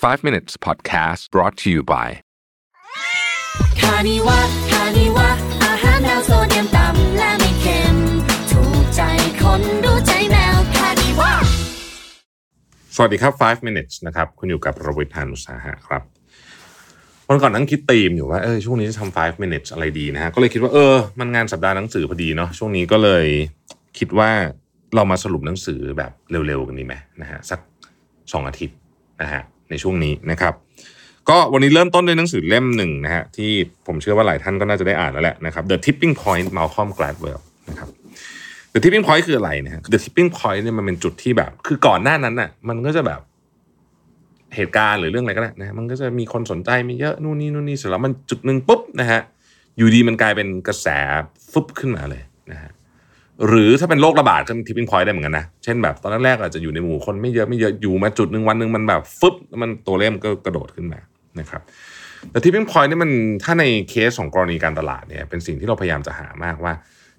5 minutes podcast brought to you by คานิวะคานิวะอาหารแนวโซเดียมต่ำและไม่เค็ม ถูกใจคนรู้ใจแมวคานิวะสวัสดีครับ 5 minutes นะครับ คุณอยู่กับระวิทยานุสาหะครับวันก่อนนั่งคิดธีมอยู่ว่าเออช่วงนี้จะทำ5 minutes อะไรดีนะฮะ ก็เลยคิดว่าเออ มันงานสัปดาห์หนังสือพอดีเนาะช่วงนี้ก็เลยคิดว่าเรามาสรุปหนังสือแบบเร็วๆกันดีไหมนะฮะสักสองอาทิตย์นะฮะ ในช่วงนี้นะครับ ก็วันนี้เริ่มต้นด้วยหนังสือเล่มหนึ่งนะฮะที่ผมเชื่อว่าหลายท่านก็น่าจะได้อ่านแล้วแหละนะครับ The Tipping Point Malcolm Gladwell นะครับ The Tipping Point คืออะไรนะฮะ The Tipping Point เนี่ยมันเป็นจุดที่แบบ คือก่อนหน้านั้นน่ะ มันก็จะแบบเหตุการณ์หรือเรื่องอะไรก็ได้นะฮะมันก็จะมีคนสนใจมีเยอะนู่นนี่นู่นนี่เสร็จแล้วมันจุดหนึ่งปุ๊บนะฮะอยู่ดีมันกลายเป็นกระแสฟึบขึ้นมาเลยนะฮะ หรือถ้าเป็นโรคระบาดก็ tipping point ได้เหมือนกันนะ เช่นแบบตอนแรกๆอาจจะอยู่ในหมู่คนไม่เยอะไม่เยอะอยู่มาจุดหนึ่งวันหนึ่งมันแบบฟึบมันตัวเลขมันก็กระโดดขึ้นมานะครับแต่ tipping point นี่มันถ้าในเคสของกรณีการตลาดเนี่ยเป็นสิ่งที่เราพยายามจะหามากว่า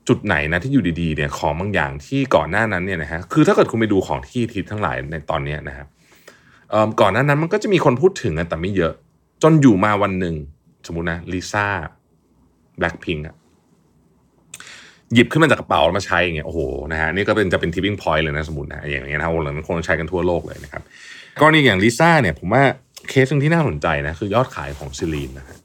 จุดไหนนะที่อยู่ดีๆเนี่ยของบางอย่างที่ก่อนหน้านั้นเนี่ยนะฮะคือถ้าเกิดคุณไปดูของที่ฮิตทั้งหลายในตอนนี้นะครับก่อนหน้านั้นมันก็จะมีคนพูดถึงแต่ไม่เยอะ จนอยู่มาวันหนึ่งสมมุตินะลิซ่าแบล็คพิงอะ หยิบขึ้นมาจากกระเป๋าแล้วมาใช้อย่างเงี้ยโอ้โหนะฮะนี่ก็เป็นจะเป็น tipping point เลยนะสมมตินะอย่างเงี้ยนะโอ้โหมันคงใช้กันทั่วโลกเลยนะครับกรณีอย่างลิซ่าเนี่ยผมว่าเคสหนึ่งที่น่าสนใจนะคือยอดขายของ Celine นะฮะ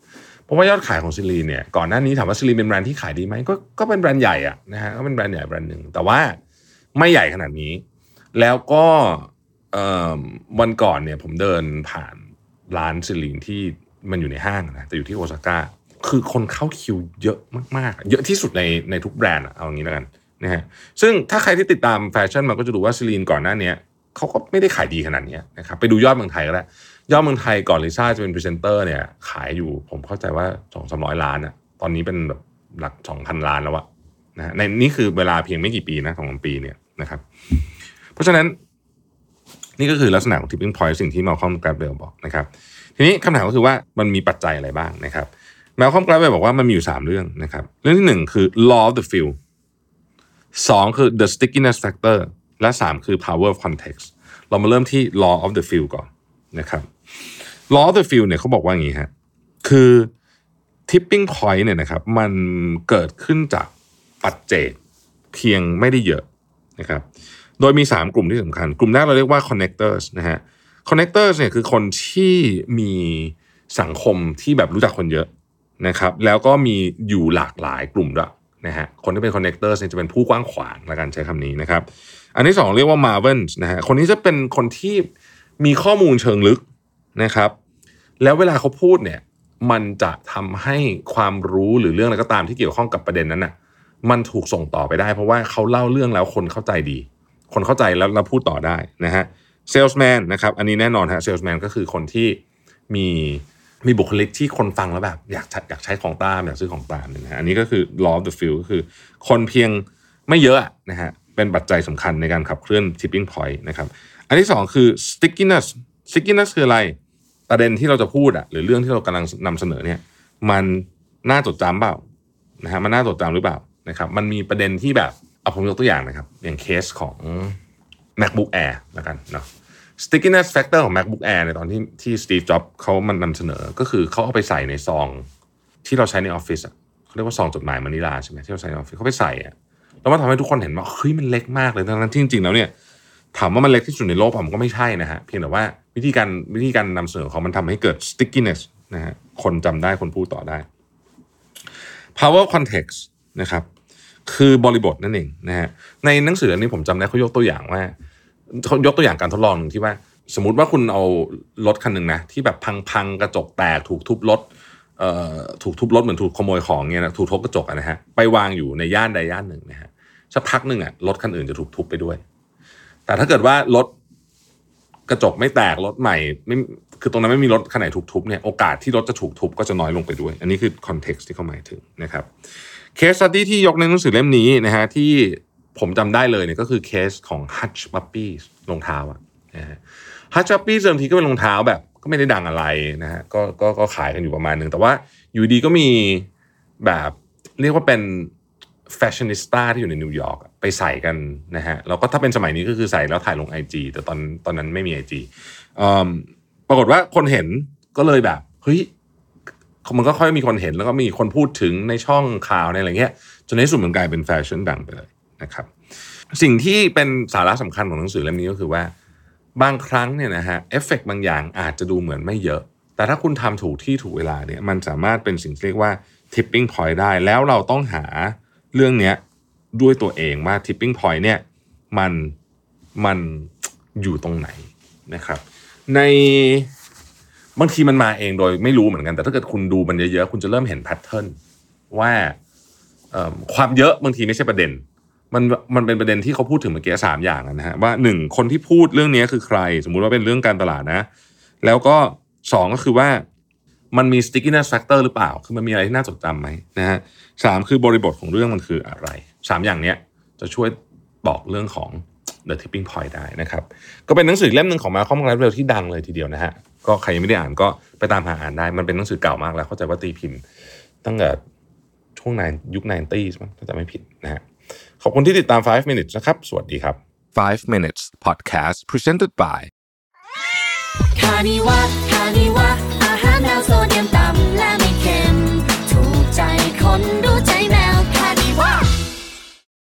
เพราะว่ายอดขายของ Celine เนี่ยก่อนหน้านี้ถามว่า Celine เป็นแบรนด์ที่ขายดีไหมก็ก็เป็นแบรนด์ใหญ่อะนะฮะก็เป็นแบรนด์ใหญ่แบรนด์หนึ่งแต่ว่าไม่ใหญ่ขนาดนี้ แล้วก็เอ่อวันก่อนเนี่ยผมเดินผ่านร้าน Celine ที่มันอยู่ในห้างนะแต่อยู่ที่โอซาก้า คือคนเข้าคิวเยอะมากๆ เยอะที่สุดในในทุกแบรนด์เอาอย่างนี้แล้วกันนะฮะซึ่งถ้าใครที่ติดตามแฟชั่นมันก็จะรู้ว่า Celine ก่อนหน้านี้เขาก็ไม่ได้ขายดีขนาดนี้นะครับไปดูยอดเมืองไทยก็ได้วยอดเมืองไทยก่อนลิซ่าจะเป็นพรีเซนเตอร์เนี่ยขายอยู่ผมเข้าใจว่าสองสามร้อยล้านอะตอนนี้เป็นแบบหลักสองพันล้านแล้วอะนะฮะในนี่คือเวลาเพียงไม่กี่ปีนะสองสามปีเนี่ยนะครับ เพราะฉะนั้นนี่ก็คือลักษณะของ tipping point สิ่งที่ Malcolm Gladwell บอกนะครับ ทีนี้คำถามก็คือว่ามันมีปัจจัยอะไรบ้างนะครับ Malcolm Gladwell บอกว่ามันมีอยู่3เรื่องนะครับ เรื่องที่1คือ law of the few 2คือ the stickiness factor และ3คือ power of context เรามาเริ่มที่ law of the few ก่อนนะครับ law of the few เนี่ยเขาบอกว่าอย่างนี้ฮะคือ tipping point เนี่ยนะครับ มันเกิดขึ้นจากปัจเจกเพียงไม่ได้เยอะนะครับ โดยมี 3 กลุ่มที่สำคัญ กลุ่มแรกเราเรียกว่า connectors นะฮะ connectors เนี่ยคือคนที่มีสังคมที่แบบรู้จักคนเยอะ นะครับแล้วก็มีอยู่หลากหลายกลุ่มด้วยนะฮะคนที่เป็น connectors เนี่ยจะเป็นผู้กว้างขวางละกันใช้คำนี้นะครับ อันที่สองเรียกว่า m a r v e l นะฮะคนนี้จะเป็นคนที่มีข้อมูลเชิงลึกนะครับ แล้วเวลาเขาพูดเนี่ยมันจะทำให้ความรู้หรือเรื่องอะไรก็ตามที่เกี่ยวข้องกับประเด็นนั้นน่ะมันถูกส่งต่อไปได้ เพราะว่าเขาเล่าเรื่องแล้วคนเข้าใจดี คนเข้าใจแล้วแล้วพูดต่อได้นะฮะ salesman นะครับอันนี้แน่นอนฮะ salesman ก็คือคนที่มี มีบุคลิกที่คนฟังแล้วแบบ อยากอยากใช้ของตามอยากซื้อของตามเนี่ยนะฮะอันนี้ก็คือ law of the field ก็คือ คนเพียงไม่เยอะอะนะฮะเป็นปัจจัยสำคัญในการขับเคลื่อน tipping point นะครับอันที่สองคือ stickiness stickiness คืออะไร ประเด็นที่เราจะพูดอะหรือเรื่องที่เรากำลังนำเสนอเนี่ยมันน่าจดจำเปล่านะฮะมันน่าจดจำหรือเปล่านะครับมันมีประเด็นที่แบบเอาผมยกตัวอย่างนะครับ อย่างเคสของ MacBook Air แล้วกันเนาะ stickiness factor ของ MacBook Air ในตอนที่ที่ Steve Jobs เขามันนำเสนอ ก็คือเขาเอาไปใส่ในซองที่เราใช้ในออฟฟิศอะเขาเรียกว่าซองจดหมายมานิลาใช่ไหมที่เราใช้ในออฟฟิศเขาไปใส่อะแล้วมันทำให้ทุกคนเห็นว่าเฮ้ยมันเล็กมากเลยทั้งนั้นที่จริงๆแล้วเนี่ยถามว่ามันเล็กที่สุดในโลกผมก็ไม่ใช่นะฮะเพียงแต่ว่าวิธีการวิธีการนำเสนอของมันทำให้เกิด stickiness นะฮะคนจำได้คนพูดต่อได้ power context นะครับคือบริบทนั่นเองนะฮะในหนังสืออันนี้ผมจำได้เขายกตัวอย่างว่า ยกตัวอย่างการทดลองหนึ่งที่ว่า สมมติว่าคุณเอารถคันหนึ่งนะที่แบบพังๆกระจกแตกถูกทุบรถเอ่อถูกทุบรถเหมือนถูกขโมยของเงี้ยนะถูกทุบกระจกนะฮะไปวางอยู่ในย่านใดย่านหนึ่งนะฮะสักพักหนึ่งอะรถคันอื่นจะถูกทุบไปด้วย แต่ถ้าเกิดว่ารถกระจกไม่แตกรถใหม่ไม่คือตรงนั้นไม่มีรถคันไหนถูกทุบเนี่ยโอกาสที่รถจะถูกทุบก็จะน้อยลงไปด้วย อันนี้คือคอนเท็กซ์ที่เขาหมายถึงนะครับเคสสตี้ที่ยกในหนังสือเล่มนี้นะฮะที่ ผมจำได้เลยเนี่ยก็คือเคสของ Hutch Puppies รองเท้าอะนะฮะ Hutch Puppies เดิมทีก็เป็นรองเท้าแบบก็ไม่ได้ดังอะไรนะฮะก็ก็ก็ขายกันอยู่ประมาณหนึ่งแต่ว่าอยู่ดีก็มีแบบเรียกว่าเป็น fashionista ที่อยู่ในนิวยอร์กไปใส่กันนะฮะแล้วก็ถ้าเป็นสมัยนี้ก็คือใส่แล้วถ่ายลง IG แต่ตอนตอนนั้นไม่มี IG อืมปรากฏว่าคนเห็นก็เลยแบบเฮ้ยมันก็ค่อยมีคนเห็นแล้วก็มีคนพูดถึงในช่องข่าวในอะไรเงี้ยจนในที่สุดมันกลายเป็นแฟชั่นดังไปเลย นะครับ สิ่งที่เป็นสาระสำคัญของหนังสือเล่มนี้ก็คือว่า บางครั้งเนี่ยนะฮะเอฟเฟกบางอย่างอาจจะดูเหมือนไม่เยอะ แต่ถ้าคุณทำถูกที่ถูกเวลาเนี่ยมันสามารถเป็นสิ่งที่เรียกว่า tipping point ได้ แล้วเราต้องหาเรื่องเนี้ยด้วยตัวเองว่า tipping point เนี่ยมันมันอยู่ตรงไหนนะครับ ในบางทีมันมาเองโดยไม่รู้เหมือนกัน แต่ถ้าเกิดคุณดูมันเยอะๆ คุณจะเริ่มเห็นแพทเทิร์นว่าความเยอะบางทีไม่ใช่ประเด็น มันมันเป็นประเด็นที่เขาพูดถึงเมื่อกี้สามอย่างนะฮะว่าหนึ่งคนที่พูดเรื่องนี้คือใคร สมมุติว่าเป็นเรื่องการตลาดนะ แล้วก็สองก็คือว่ามันมี stickiness factor หรือเปล่า คือมันมีอะไรที่น่าจดจำไหมนะฮะสามคือบริบทของเรื่องมันคืออะไรสามอย่างเนี้ยจะช่วยบอกเรื่องของ the tipping point ได้นะครับ ก็เป็นหนังสือเล่มหนึ่งของมาคอมกราฟเวลที่ดังเลยทีเดียวนะฮะ ก็ใครยังไม่ได้อ่านก็ไปตามหาอ่านได้ มันเป็นหนังสือเก่ามากแล้ว เข้าใจว่าตีพิมพ์ตั้งแต่ช่วงนยุค 90s มั้งถ้าจะไม่ผิดนะฮะ ขอบคุณที่ติดตาม 5 minutes นะครับ สวัสดีครับ 5 minutes podcast presented by คานิวะคานิวะอาหารแนวโซเดียมต่ำและไม่เค็มถูกใจคน